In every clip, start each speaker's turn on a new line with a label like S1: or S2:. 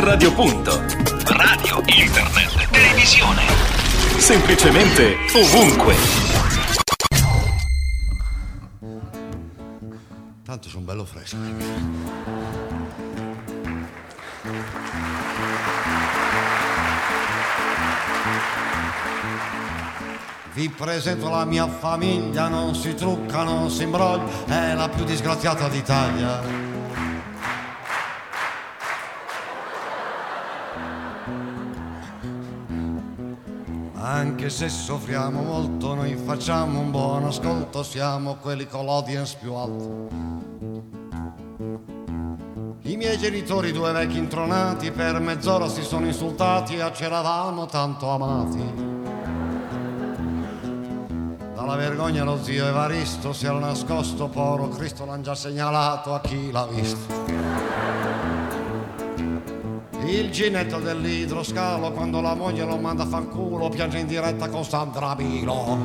S1: Radio Punto. Radio, internet, televisione. Semplicemente ovunque.
S2: Tanto sono bello fresco. Vi presento la mia famiglia, non si trucca, non si imbroglia, è la più disgraziata d'Italia. Anche se soffriamo molto, noi facciamo un buon ascolto, siamo quelli con l'audience più alto. I miei genitori, due vecchi intronati, per mezz'ora si sono insultati e c'eravamo tanto amati. Dalla vergogna lo zio Evaristo si era nascosto, povero Cristo l'han già segnalato a chi l'ha visto. Il ginetto dell'idroscalo quando la moglie lo manda a fanculo piange in diretta con Sandra Milo.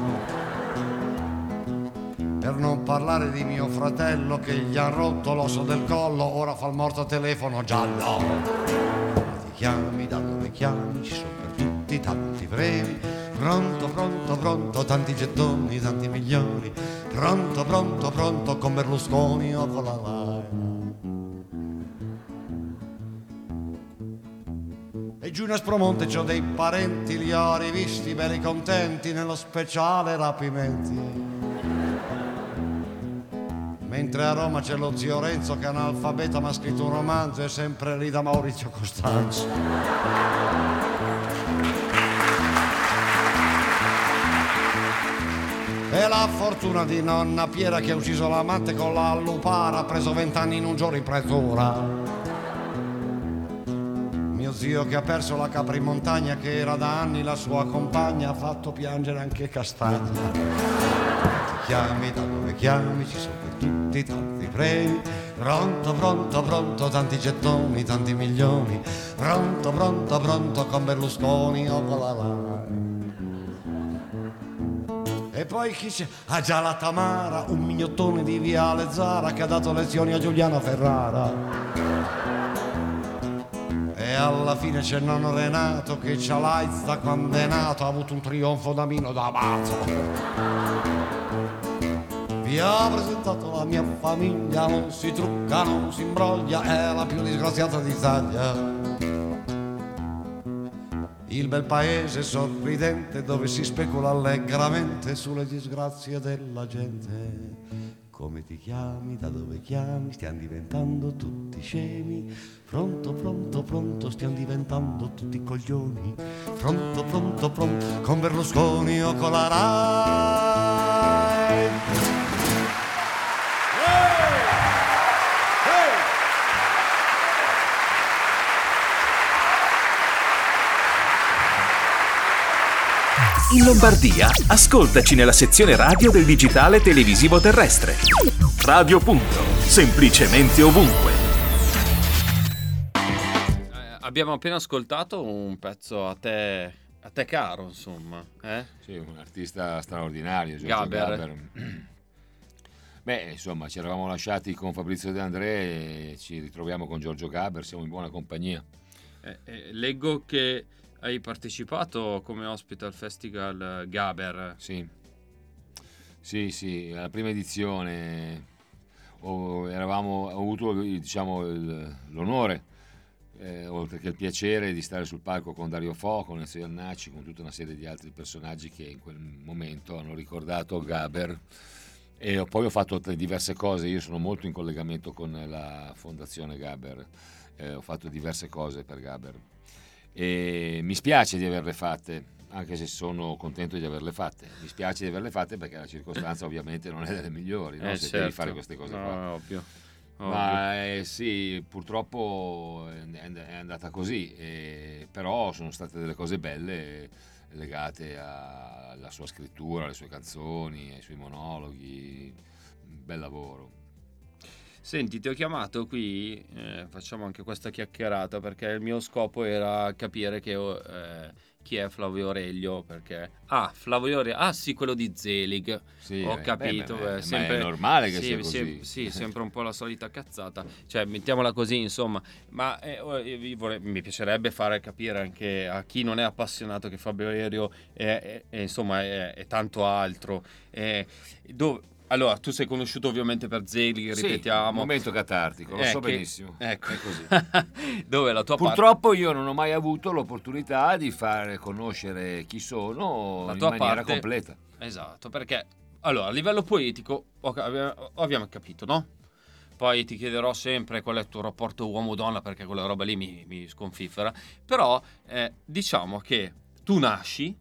S2: Per non parlare di mio fratello che gli ha rotto l'osso del collo, ora fa il morto telefono giallo. Ti chiami, da dove chiami, ci sono per tutti tanti premi. Pronto, pronto, pronto, tanti gettoni, tanti milioni. Pronto, pronto, pronto, con Berlusconi o con la giù in Aspromonte c'ho dei parenti, li ho rivisti belli contenti nello speciale rapimenti. Mentre a Roma c'è lo zio Renzo che è analfabeta ma ha scritto un romanzo e sempre lì da Maurizio Costanzo. E la fortuna di nonna Piera che ha ucciso l'amante con la lupara, ha preso vent'anni in un giorno in pretura. Zio che ha perso la capra in montagna, che era da anni la sua compagna, ha fatto piangere anche Castagna. Ti chiami, da dove chiami, ci sono per tutti tanti premi. Pronto, pronto, pronto, tanti gettoni, tanti milioni. Pronto, pronto, pronto, con Berlusconi o con la Rai. E poi chi c'è? Ah già la Tamara, un mignottone di Viale Zara che ha dato lezioni a Giuliano Ferrara. E alla fine c'è il nonno Renato che c'ha l'AIDS da quando è nato, ha avuto un trionfo da Mino d'Amato. Vi ho presentato la mia famiglia, non si trucca, non si imbroglia, è la più disgraziata d'Italia. Il bel paese sorridente dove si specula allegramente sulle disgrazie della gente. Come ti chiami, da dove chiami, stiamo diventando tutti scemi. Pronto, pronto, pronto, stiamo diventando tutti coglioni. Pronto, pronto, pronto, con Berlusconi o con la Rai.
S1: In Lombardia, ascoltaci nella sezione radio del digitale televisivo terrestre. Radio Punto, semplicemente ovunque.
S3: Eh, abbiamo appena ascoltato un pezzo a te, a te caro, insomma. Eh?
S4: Sì, un artista straordinario, Giorgio
S3: Gaber.
S4: Gaber. Beh, insomma, ci eravamo lasciati con Fabrizio De André e ci ritroviamo con Giorgio Gaber, siamo in buona compagnia.
S3: Eh, eh, leggo che hai partecipato come ospite al festival Gaber.
S4: Sì, sì, sì, alla prima edizione. Ho, eravamo, ho avuto diciamo, il- l'onore, eh, oltre che il piacere, di stare sul palco con Dario Fo, con Ezio Iannacci, con tutta una serie di altri personaggi che in quel momento hanno ricordato Gaber. E poi ho fatto diverse cose, io sono molto in collegamento con la fondazione Gaber, eh, ho fatto diverse cose per Gaber e mi spiace di averle fatte, anche se sono contento di averle fatte. Mi spiace di averle fatte perché la circostanza ovviamente non è delle migliori, no?
S3: Eh,
S4: se devi
S3: certo.
S4: fare queste cose
S3: No,
S4: qua.
S3: ovvio. ovvio.
S4: Ma eh, sì, purtroppo è andata così, eh, però sono state delle cose belle legate alla sua scrittura, alle sue canzoni, ai suoi monologhi. Bel lavoro.
S3: Senti, ti ho chiamato qui, eh, facciamo anche questa chiacchierata perché il mio scopo era capire che oh, eh, chi è Flavio Aurelio perché ah Flavio Aurelio ah sì quello di Zelig.
S4: Sì,
S3: ho
S4: eh,
S3: capito
S4: beh,
S3: beh, sempre
S4: è normale che
S3: sì,
S4: sia
S3: sì,
S4: così.
S3: sì, sempre un po' la solita cazzata. Cioè mettiamola così insomma. Ma eh, oh, vorrei- mi piacerebbe fare capire anche a chi non è appassionato che Fabio Aurelio è, è- è, insomma è, è tanto altro. Eh, dove- allora tu sei conosciuto ovviamente per Zelig
S4: Sì,
S3: ripetiamo
S4: un momento catartico, lo
S3: Eh,
S4: so
S3: che-
S4: benissimo.
S3: ecco
S4: È così.
S3: dove la tua parte
S4: Purtroppo io non ho mai avuto l'opportunità di fare conoscere chi sono
S3: La
S4: in
S3: tua
S4: maniera
S3: parte-
S4: completa.
S3: Esatto, perché allora a livello poetico abbiamo, abbiamo capito, no? Poi ti chiederò sempre qual è il tuo rapporto uomo-donna perché quella roba lì mi, mi sconfiffera. Però eh, diciamo che tu nasci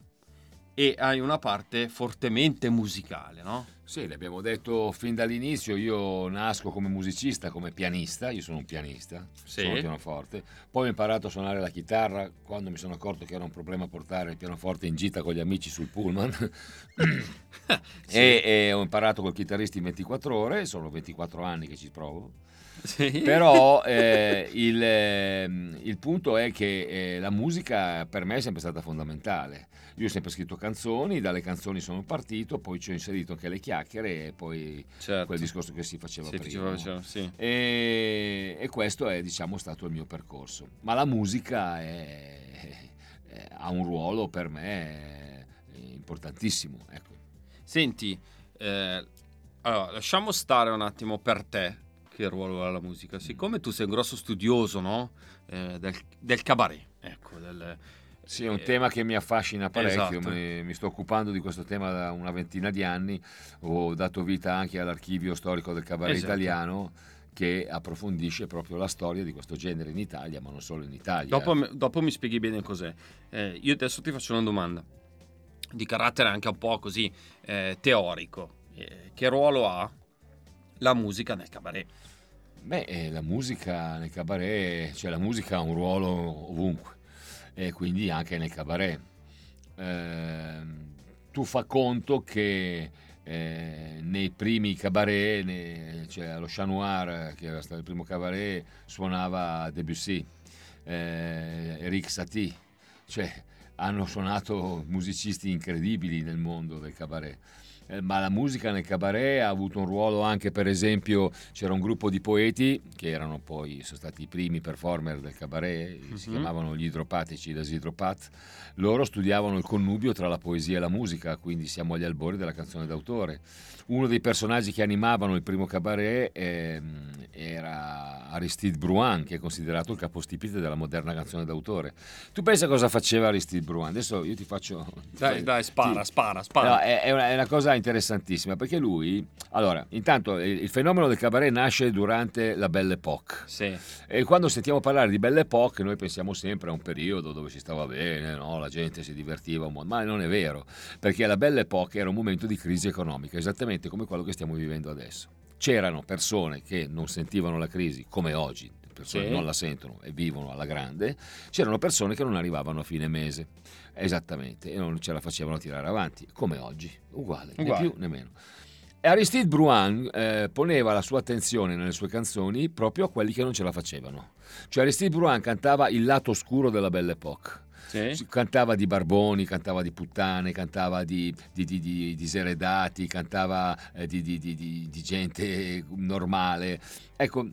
S3: e hai una parte fortemente musicale, no?
S4: Sì, l'abbiamo detto fin dall'inizio, io nasco come musicista, come pianista, io sono un pianista,
S3: Sì.
S4: sono pianoforte, poi ho imparato a suonare la chitarra quando mi sono accorto che era un problema portare il pianoforte in gita con gli amici sul pullman
S3: Sì.
S4: e, e ho imparato col chitarrista in 24 ore, sono 24 anni che ci provo.
S3: Sì.
S4: Però eh, il, ehm, il punto è che eh, la musica per me è sempre stata fondamentale. Io ho sempre scritto canzoni, dalle canzoni sono partito, poi ci ho inserito anche le chiacchiere e poi
S3: certo.
S4: quel discorso che si faceva
S3: Sì,
S4: prima.
S3: faceva- faceva- sì.
S4: E, e questo è diciamo stato il mio percorso. Ma la musica è- è- ha un ruolo per me importantissimo. Ecco.
S3: Senti, eh, allora, lasciamo stare un attimo per te che ruolo ha la musica. Siccome tu sei un grosso studioso, no? Eh, del, del cabaret, ecco, del,
S4: Sì, è un
S3: eh,
S4: tema che mi affascina parecchio,
S3: esatto.
S4: mi, mi sto occupando di questo tema da una ventina di anni, ho dato vita anche all'archivio storico del cabaret
S3: Esatto.
S4: italiano che approfondisce proprio la storia di questo genere in Italia, ma non solo in Italia.
S3: Dopo, dopo mi spieghi bene cos'è. Eh, io adesso ti faccio una domanda di carattere anche un po' così eh, teorico. Eh, che ruolo ha la musica nel cabaret?
S4: Beh, eh, la musica nel cabaret, cioè la musica ha un ruolo ovunque, e quindi anche nel cabaret. Ehm, tu fa conto che eh, nei primi cabaret, ne- cioè allo Chat Noir, che era stato il primo cabaret, suonava Debussy, eh, Eric Satie, cioè hanno suonato musicisti incredibili nel mondo del cabaret. Eh, ma la musica nel cabaret ha avuto un ruolo anche, per esempio, c'era un gruppo di poeti che erano poi, sono stati i primi performer del cabaret, si
S3: Mhm.
S4: chiamavano gli idropatici, les hydropathes. Loro studiavano il connubio tra la poesia e la musica, quindi siamo agli albori della canzone d'autore. Uno dei personaggi che animavano il primo cabaret ehm, era Aristide Bruin, che è considerato il capostipite della moderna canzone d'autore. Tu pensa cosa faceva Aristide Bruin? Adesso io ti faccio...
S3: Dai, dai, spara,
S4: Sì.
S3: spara, spara.
S4: No, è, è una, è una cosa interessantissima perché lui, allora, intanto il, il fenomeno del cabaret nasce durante la Belle Époque
S3: Sì,
S4: e quando sentiamo parlare di Belle Époque noi pensiamo sempre a un periodo dove si stava bene, no? la gente si divertiva, ma non è vero, perché la Belle Époque era un momento di crisi economica, esattamente come quello che stiamo vivendo adesso. C'erano persone che non sentivano la crisi come oggi, persone
S3: Sì.
S4: non la sentono e vivono alla grande, c'erano persone che non arrivavano a fine mese, esattamente, e non ce la facevano tirare avanti, come oggi, uguale, né
S3: Uguale.
S4: più né meno. E Aristide Bruin eh, poneva la sua attenzione nelle sue canzoni proprio a quelli che non ce la facevano. Cioè Aristide Bruin cantava il lato oscuro della Belle Époque.
S3: sì.
S4: Cantava di barboni, cantava di puttane, cantava di, di- di- di diseredati, cantava eh, di, di- di- di- di gente normale. Ecco,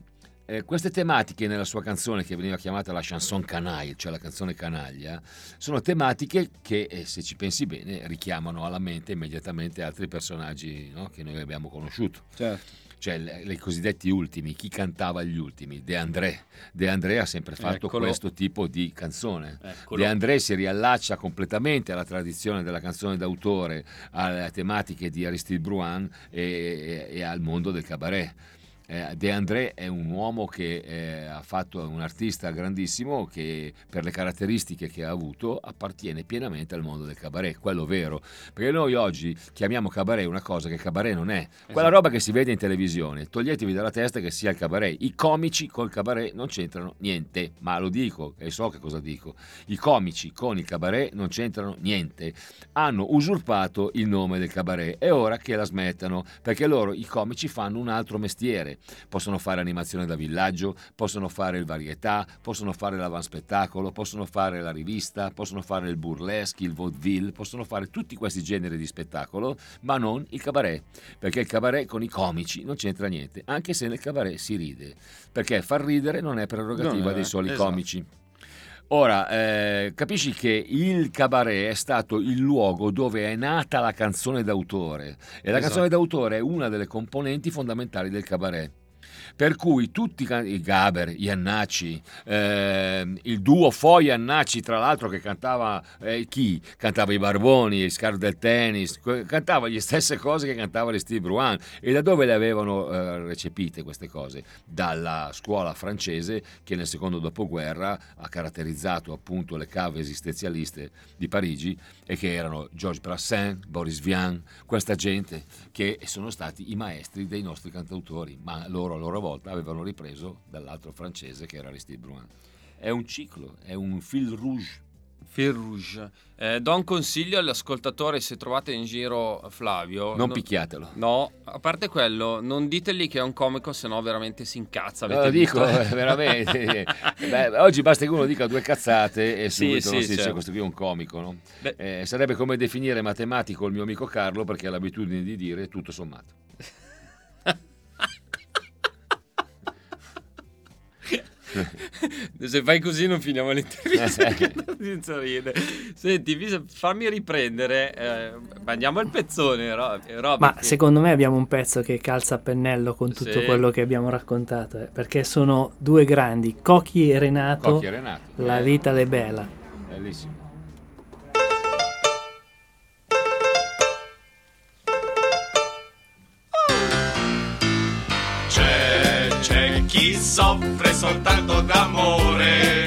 S4: eh, queste tematiche nella sua canzone che veniva chiamata la chanson canaille, cioè la canzone canaglia, sono tematiche che, eh, se ci pensi bene, richiamano alla mente immediatamente altri personaggi no, che noi abbiamo conosciuto
S3: Certo.
S4: cioè le- i cosiddetti ultimi, chi cantava gli ultimi? De André. De André ha sempre fatto
S3: Eccolo.
S4: questo tipo di canzone.
S3: Eccolo.
S4: De André si riallaccia completamente alla tradizione della canzone d'autore, alle tematiche di Aristide Bruin e, e- e al mondo del cabaret. Eh, De André è un uomo che eh, ha fatto, un artista grandissimo che per le caratteristiche che ha avuto appartiene pienamente al mondo del cabaret, quello vero. Perché noi oggi chiamiamo cabaret una cosa che cabaret non è. Quella
S3: Esatto.
S4: roba che si vede in televisione, toglietevi dalla testa che sia il cabaret. I comici col cabaret non c'entrano niente, ma lo dico e so che cosa dico. I comici con il cabaret non c'entrano niente. Hanno usurpato il nome del cabaret. È ora che la smettano, perché loro, i comici, fanno un altro mestiere. Possono fare animazione da villaggio, possono fare il varietà, possono fare l'avanspettacolo, possono fare la rivista, possono fare il burlesque, il vaudeville, possono fare tutti questi generi di spettacolo, ma non il cabaret, perché il cabaret con i comici non c'entra niente, anche se nel cabaret si ride, perché far ridere non è prerogativa
S5: Non è,
S4: dei soli
S5: esatto.
S4: comici. Ora, eh, capisci che il cabaret è stato il luogo dove è nata la canzone d'autore e la
S5: Esatto.
S4: canzone d'autore è una delle componenti fondamentali del cabaret. Per cui tutti i Gaber, Iannacci, ehm, il duo Fo Iannacci, tra l'altro che cantava eh, chi? Cantava i Barboni, i Scar del Tennis, cantava le stesse cose che cantava le Steve Bruin. E da dove le avevano eh, recepite queste cose? Dalla scuola francese che nel secondo dopoguerra ha caratterizzato appunto le cave esistenzialiste di Parigi e che erano Georges Brassens, Boris Vian, questa gente che sono stati i maestri dei nostri cantautori, ma loro a loro volta avevano ripreso dall'altro francese che era Aristide Bruin. È un ciclo, è un fil rouge.
S5: Fil Rouge. Eh, do un consiglio agli ascoltatori se trovate in giro Flavio.
S4: Non
S5: no-
S4: picchiatelo.
S5: No, a parte quello, non ditegli che è un comico, se no veramente si incazza.
S4: No, lo dico
S5: visto?
S4: eh, veramente. Beh, oggi basta che uno dica due cazzate e
S5: Sì,
S4: subito
S5: sì,
S4: non si dice
S5: certo.
S4: questo qui è un comico. no? Eh, sarebbe come definire matematico il mio amico Carlo perché ha l'abitudine di dire tutto sommato.
S5: Se fai così non finiamo l'intervista.
S4: Eh,
S5: che ride. Senti, fammi riprendere. eh, andiamo al pezzone, Ro- Robby,
S6: Ma
S5: che-
S6: secondo me abbiamo un pezzo che calza a pennello con tutto
S5: Sì.
S6: quello che abbiamo raccontato, eh, perché sono due grandi, Cocchi e Renato,
S4: Cocchi e Renato.
S6: La vita è bella.
S4: Bellissimo.
S3: Chi soffre soltanto d'amore.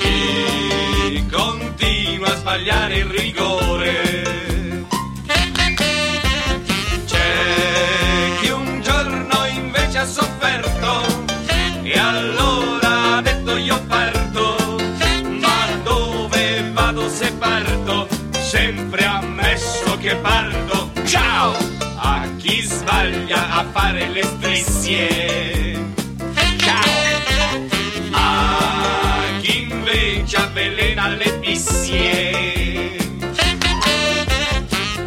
S3: Chi continua a sbagliare il rigore. C'è chi un giorno invece ha sofferto e allora ha detto io parto. Ma dove vado se parto? Sempre ammesso che parto. Ciao! Chi sbaglia a fare le strisce. Ciao! A chi invece avvelena le pissie.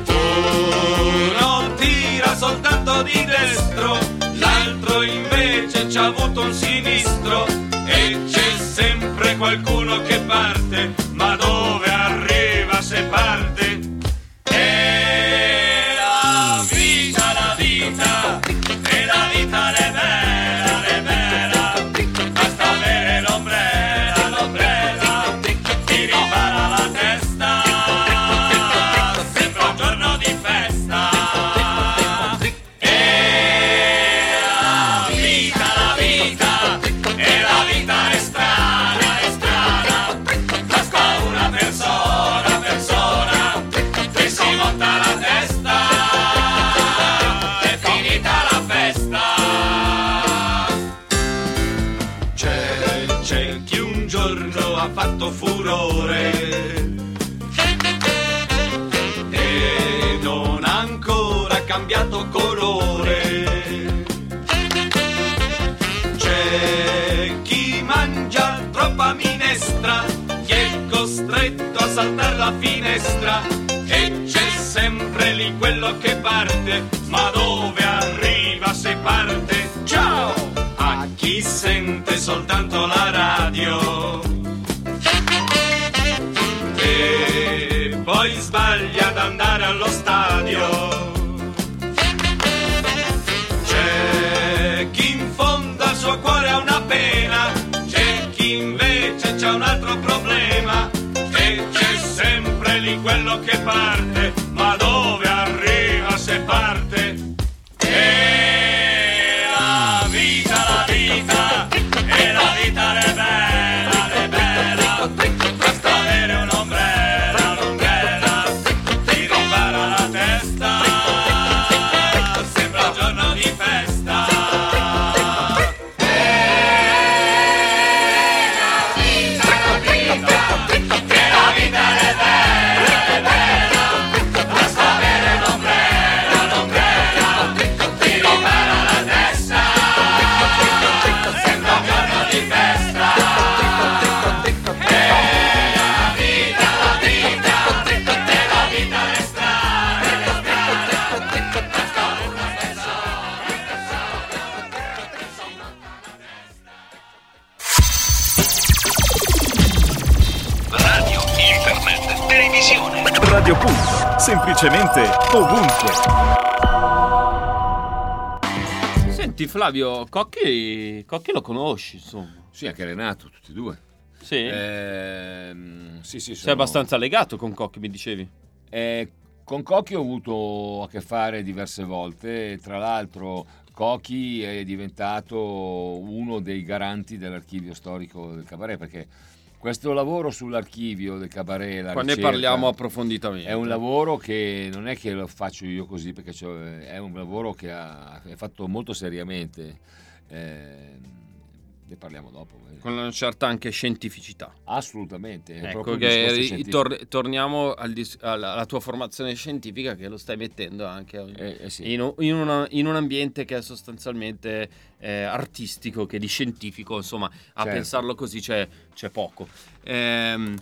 S3: Uno tira soltanto di destro, l'altro invece ci ha avuto un sinistro saltare la finestra e c'è sempre lì quello che parte, ma dove arriva se parte? Ciao! A chi sente soltanto la radio e poi sbaglia ad andare allo stadio. Quello che parte, ma dove arriva se parte?
S1: Punto, semplicemente ovunque.
S3: Senti Flavio, Cocchi, Cocchi lo conosci, insomma.
S4: Sì, anche Renato, tutti e due.
S3: Sì.
S4: Ehm, sì, sì,
S3: Sei
S4: sono-
S3: abbastanza legato con Cocchi, mi dicevi.
S4: Eh, con Cocchi ho avuto a che fare diverse volte, tra l'altro Cocchi è diventato uno dei garanti dell'archivio storico del cabaret perché questo lavoro sull'archivio del cabaret, la
S3: Qua ne
S4: ricerca,
S3: parliamo approfonditamente.
S4: È un lavoro che non è che lo faccio io così, perché è un lavoro che ha- è fatto molto seriamente. Eh, ne parliamo dopo.
S3: Con una certa anche scientificità.
S4: Assolutamente.
S3: Ecco che tor- torniamo al dis- alla, alla tua formazione scientifica che lo stai mettendo anche
S4: Eh, eh sì.
S3: in, un- in una- in un ambiente che è sostanzialmente eh, artistico, che di scientifico, insomma, a
S4: Certo.
S3: pensarlo così c'è, c'è poco. Ehm,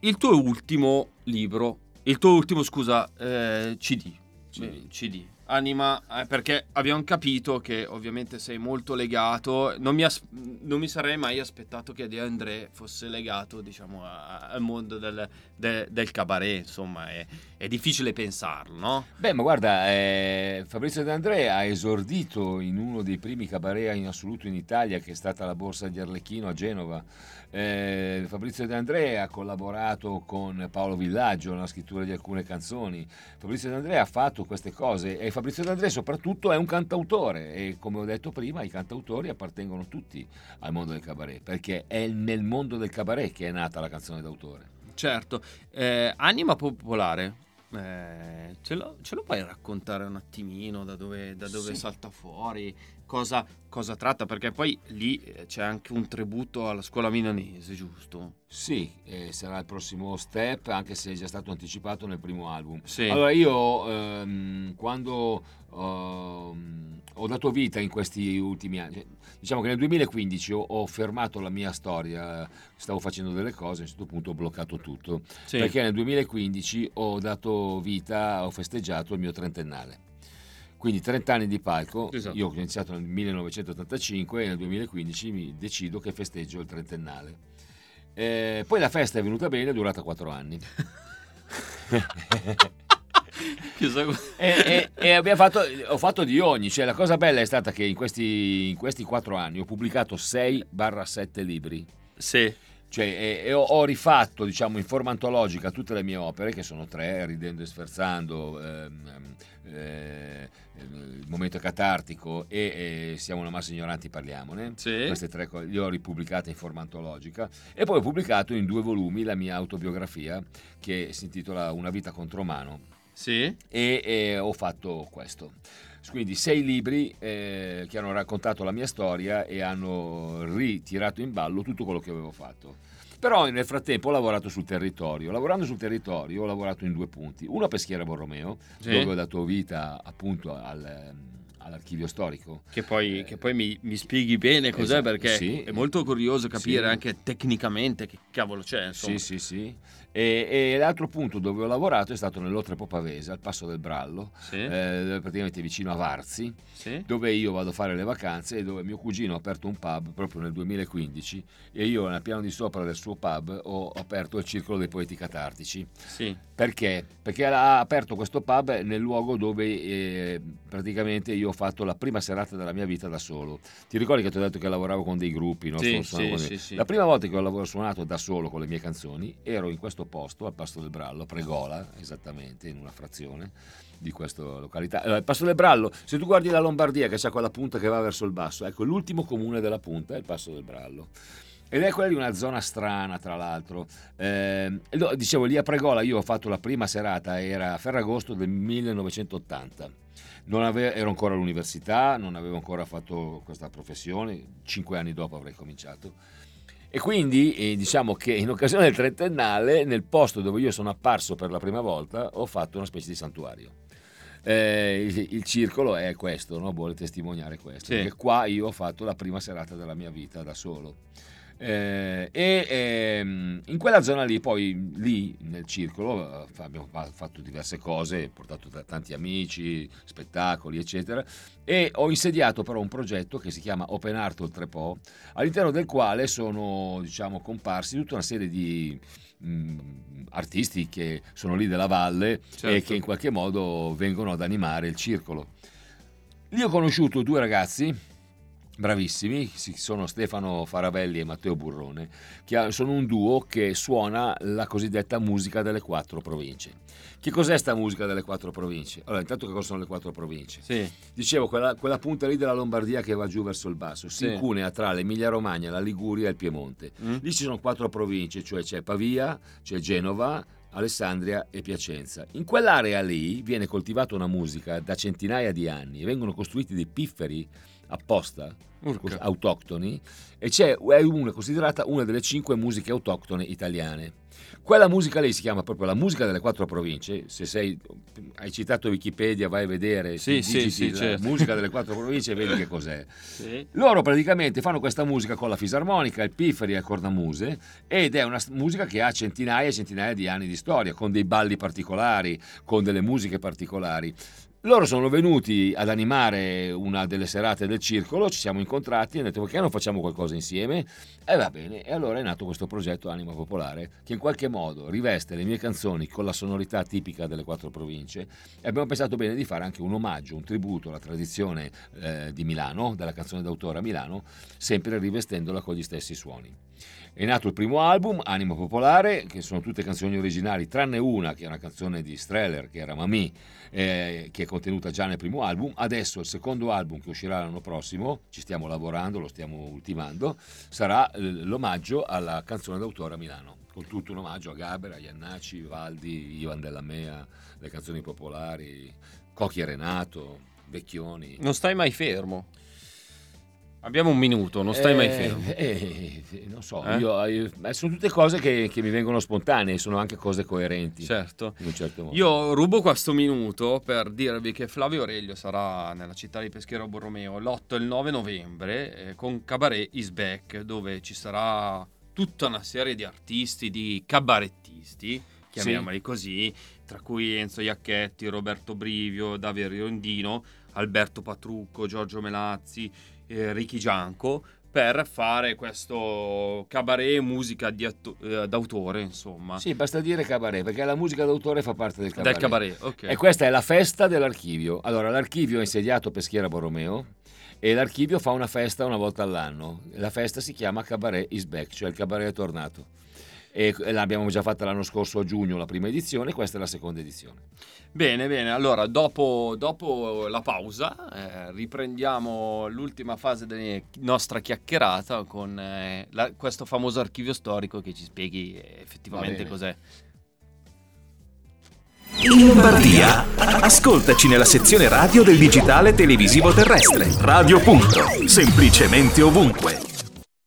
S3: il tuo ultimo libro, il tuo ultimo, scusa, eh, CD,
S4: CD.
S3: CD. Anima, eh, perché abbiamo capito che ovviamente sei molto legato. Non mi, as- non mi sarei mai aspettato che De André fosse legato, diciamo, a- al mondo del, de- del cabaret. Insomma, è, è difficile pensarlo, no?
S4: Beh, ma guarda, eh, Fabrizio De André ha esordito in uno dei primi cabaret in assoluto in Italia, che è stata la Borsa di Arlecchino a Genova. Eh, Fabrizio De André ha collaborato con Paolo Villaggio nella scrittura di alcune canzoni. Fabrizio De André ha fatto queste cose e Fabrizio De André soprattutto è un cantautore e come ho detto prima i cantautori appartengono tutti al mondo del cabaret, perché è nel mondo del cabaret che è nata la canzone d'autore.
S3: Certo. Eh, Anima popolare. eh, ce, lo, ce lo puoi raccontare un attimino da dove, da dove
S4: Sì.
S3: salta fuori? Cosa, cosa tratta? Perché poi lì eh, c'è anche un tributo alla scuola milanese, giusto?
S4: Sì, eh, sarà il prossimo step, anche se è già stato anticipato nel primo album.
S3: Sì.
S4: Allora, io ehm, quando ehm, ho dato vita in questi ultimi anni, cioè, diciamo che nel 2015 ho, ho fermato la mia storia, stavo facendo delle cose, a un certo punto ho bloccato tutto,
S3: Sì.
S4: perché nel 2015 ho dato vita, ho festeggiato il mio trentennale. Quindi 30 anni di palco,
S3: Esatto.
S4: io ho iniziato nel 1985 e nel 2015 mi decido che festeggio il trentennale. Eh, poi la festa è venuta bene, è durata 4 anni. E, e- e abbiamo fatto, ho fatto di ogni, cioè la cosa bella è stata che in questi, in questi 4 anni ho pubblicato 6-7 libri.
S3: sì.
S4: Cioè, e, e ho, ho rifatto, diciamo, in forma antologica tutte le mie opere, che sono tre, Ridendo e Sferzando, ehm, eh, Il momento catartico e, e Siamo una massa ignoranti, parliamone.
S3: Sì.
S4: Queste tre cose le ho ripubblicate in forma antologica. E poi ho pubblicato in due volumi la mia autobiografia, che si intitola Una vita contro mano.
S3: Sì.
S4: E, e ho fatto questo. Quindi sei libri eh, che hanno raccontato la mia storia e hanno ritirato in ballo tutto quello che avevo fatto. Però nel frattempo ho lavorato sul territorio. Lavorando sul territorio ho lavorato in due punti. Uno a Peschiera Borromeo,
S3: Sì.
S4: dove ho dato vita appunto al, all'archivio storico.
S3: Che poi, che poi mi, mi spieghi bene cos'è
S4: Esatto,
S3: perché
S4: sì.
S3: è molto curioso capire
S4: Sì.
S3: anche tecnicamente che cavolo c'è. Insomma.
S4: Sì, sì, sì. E, e l'altro punto dove ho lavorato è stato nell'Otre Popavese, al Passo del Brallo,
S3: Sì.
S4: eh, praticamente vicino a Varzi,
S3: Sì.
S4: dove io vado a fare le vacanze e dove mio cugino ha aperto un pub proprio nel 2015 e io nel piano di sopra del suo pub ho aperto il Circolo dei Poeti Catartici.
S3: Sì.
S4: Perché? Perché ha aperto questo pub nel luogo dove eh, praticamente io ho fatto la prima serata della mia vita da solo. Ti ricordi che ti ho detto che lavoravo con dei gruppi? No?
S3: Sì, sì, sì, sì.
S4: La prima volta che ho lavorato suonato da solo con le mie canzoni ero in questo posto, al Pasto del Brallo, a Pregola, esattamente, in una frazione di questa località. Allora, il Passo del Brallo, se tu guardi la Lombardia che c'ha quella punta che va verso il basso, ecco, l'ultimo comune della punta è il Passo del Brallo. Ed è quella di una zona strana, tra l'altro. Eh, dicevo, lì a Pregola io ho fatto la prima serata, era a Ferragosto del 1980. Non ave- ero ancora all'università, non avevo ancora fatto questa professione, cinque anni dopo avrei cominciato. E quindi eh, diciamo che in occasione del trentennale, nel posto dove io sono apparso per la prima volta, ho fatto una specie di santuario. Eh, il, il circolo è questo, no? vuole testimoniare questo.
S3: Sì.
S4: Perché qua io ho fatto la prima serata della mia vita da solo. Eh, e ehm, in quella zona lì, poi lì nel circolo, eh, abbiamo fa- fatto diverse cose, portato tanti amici, spettacoli, eccetera. E ho insediato però un progetto che si chiama Open Art Oltrepo, all'interno del quale sono diciamo, comparsi tutta una serie di mh, artisti che sono lì della valle e
S3: Certo.
S4: che in qualche modo vengono ad animare il circolo. Lì ho conosciuto due ragazzi bravissimi, si- sono Stefano Faravelli e Matteo Burrone, che sono un duo che suona la cosiddetta musica delle quattro province. Che cos'è sta musica delle quattro province? Allora, intanto che cosa sono le quattro province?
S3: Sì.
S4: Dicevo, quella, quella punta lì della Lombardia che va giù verso il basso, si
S3: Sì.
S4: incunea tra l'Emilia Romagna, la Liguria e il Piemonte.
S3: Mm.
S4: Lì ci sono quattro province, cioè c'è Pavia, c'è Genova, Alessandria e Piacenza. In quell'area lì viene coltivata una musica da centinaia di anni, vengono costruiti dei pifferi apposta,
S3: Urca.
S4: autoctoni, e c'è, è una, considerata una delle cinque musiche autoctone italiane. Quella musica lì si chiama proprio la musica delle quattro province. Se sei, hai citato Wikipedia, vai a vedere,
S3: Sì, sì, sì,
S4: la
S3: certo.
S4: musica delle quattro province e vedi che cos'è.
S3: Sì.
S4: Loro praticamente fanno questa musica con la fisarmonica, il pifferi e il cornamuse ed è una musica che ha centinaia e centinaia di anni di storia, con dei balli particolari, con delle musiche particolari. Loro sono venuti ad animare una delle serate del circolo, ci siamo incontrati e hanno detto perché non facciamo qualcosa insieme? E va bene, e allora è nato questo progetto Anima Popolare che in qualche modo riveste le mie canzoni con la sonorità tipica delle quattro province e abbiamo pensato bene di fare anche un omaggio, un tributo alla tradizione eh, di Milano, della canzone d'autore a Milano, sempre rivestendola con gli stessi suoni. È nato il primo album, Anima Popolare, che sono tutte canzoni originali, tranne una che è una canzone di Streller, che era Mamì, eh, che è contenuta già nel primo album. Adesso il secondo album che uscirà l'anno prossimo, ci stiamo lavorando, lo stiamo ultimando, sarà l'omaggio alla canzone d'autore a Milano. Con tutto un omaggio a Gaber, a Iannacci, Valdi, Ivan Della Mea, le canzoni popolari, Cocchi e Renato, Vecchioni.
S3: Non stai mai fermo. Abbiamo un minuto, non stai mai
S4: Eh,
S3: fermo.
S4: eh, eh, non so,
S3: Eh?
S4: io- io- sono tutte cose che, che mi vengono spontanee, sono anche cose coerenti.
S3: Certo.
S4: In un certo modo.
S3: Io rubo questo minuto per dirvi che Flavio Aurelio sarà nella città di Peschiero Borromeo l'8 e il 9 novembre eh, con Cabaret is Back, dove ci sarà tutta una serie di artisti, di cabarettisti, chiamiamoli così, tra cui Enzo Iacchetti, Roberto Brivio, Davide Riondino, Alberto Patrucco, Giorgio Melazzi, eh, Ricky Gianco, per fare questo cabaret musica atto- eh, d'autore, insomma.
S4: Sì, basta dire cabaret, perché la musica d'autore fa parte del cabaret.
S3: Del cabaret, ok.
S4: E questa è la festa dell'archivio. Allora, l'archivio è insediato a Peschiera Borromeo e l'archivio fa una festa una volta all'anno. La festa si chiama Cabaret is back, cioè il cabaret è tornato. E l'abbiamo già fatta l'anno scorso a giugno la prima edizione, questa è la seconda edizione.
S3: Bene, bene, allora dopo, dopo la pausa eh, riprendiamo l'ultima fase della nostra chiacchierata con eh, la- questo famoso archivio storico che ci spieghi effettivamente cos'è.
S1: In Lombardia, ascoltaci nella sezione radio del digitale televisivo terrestre. Radio. Punto. Semplicemente ovunque.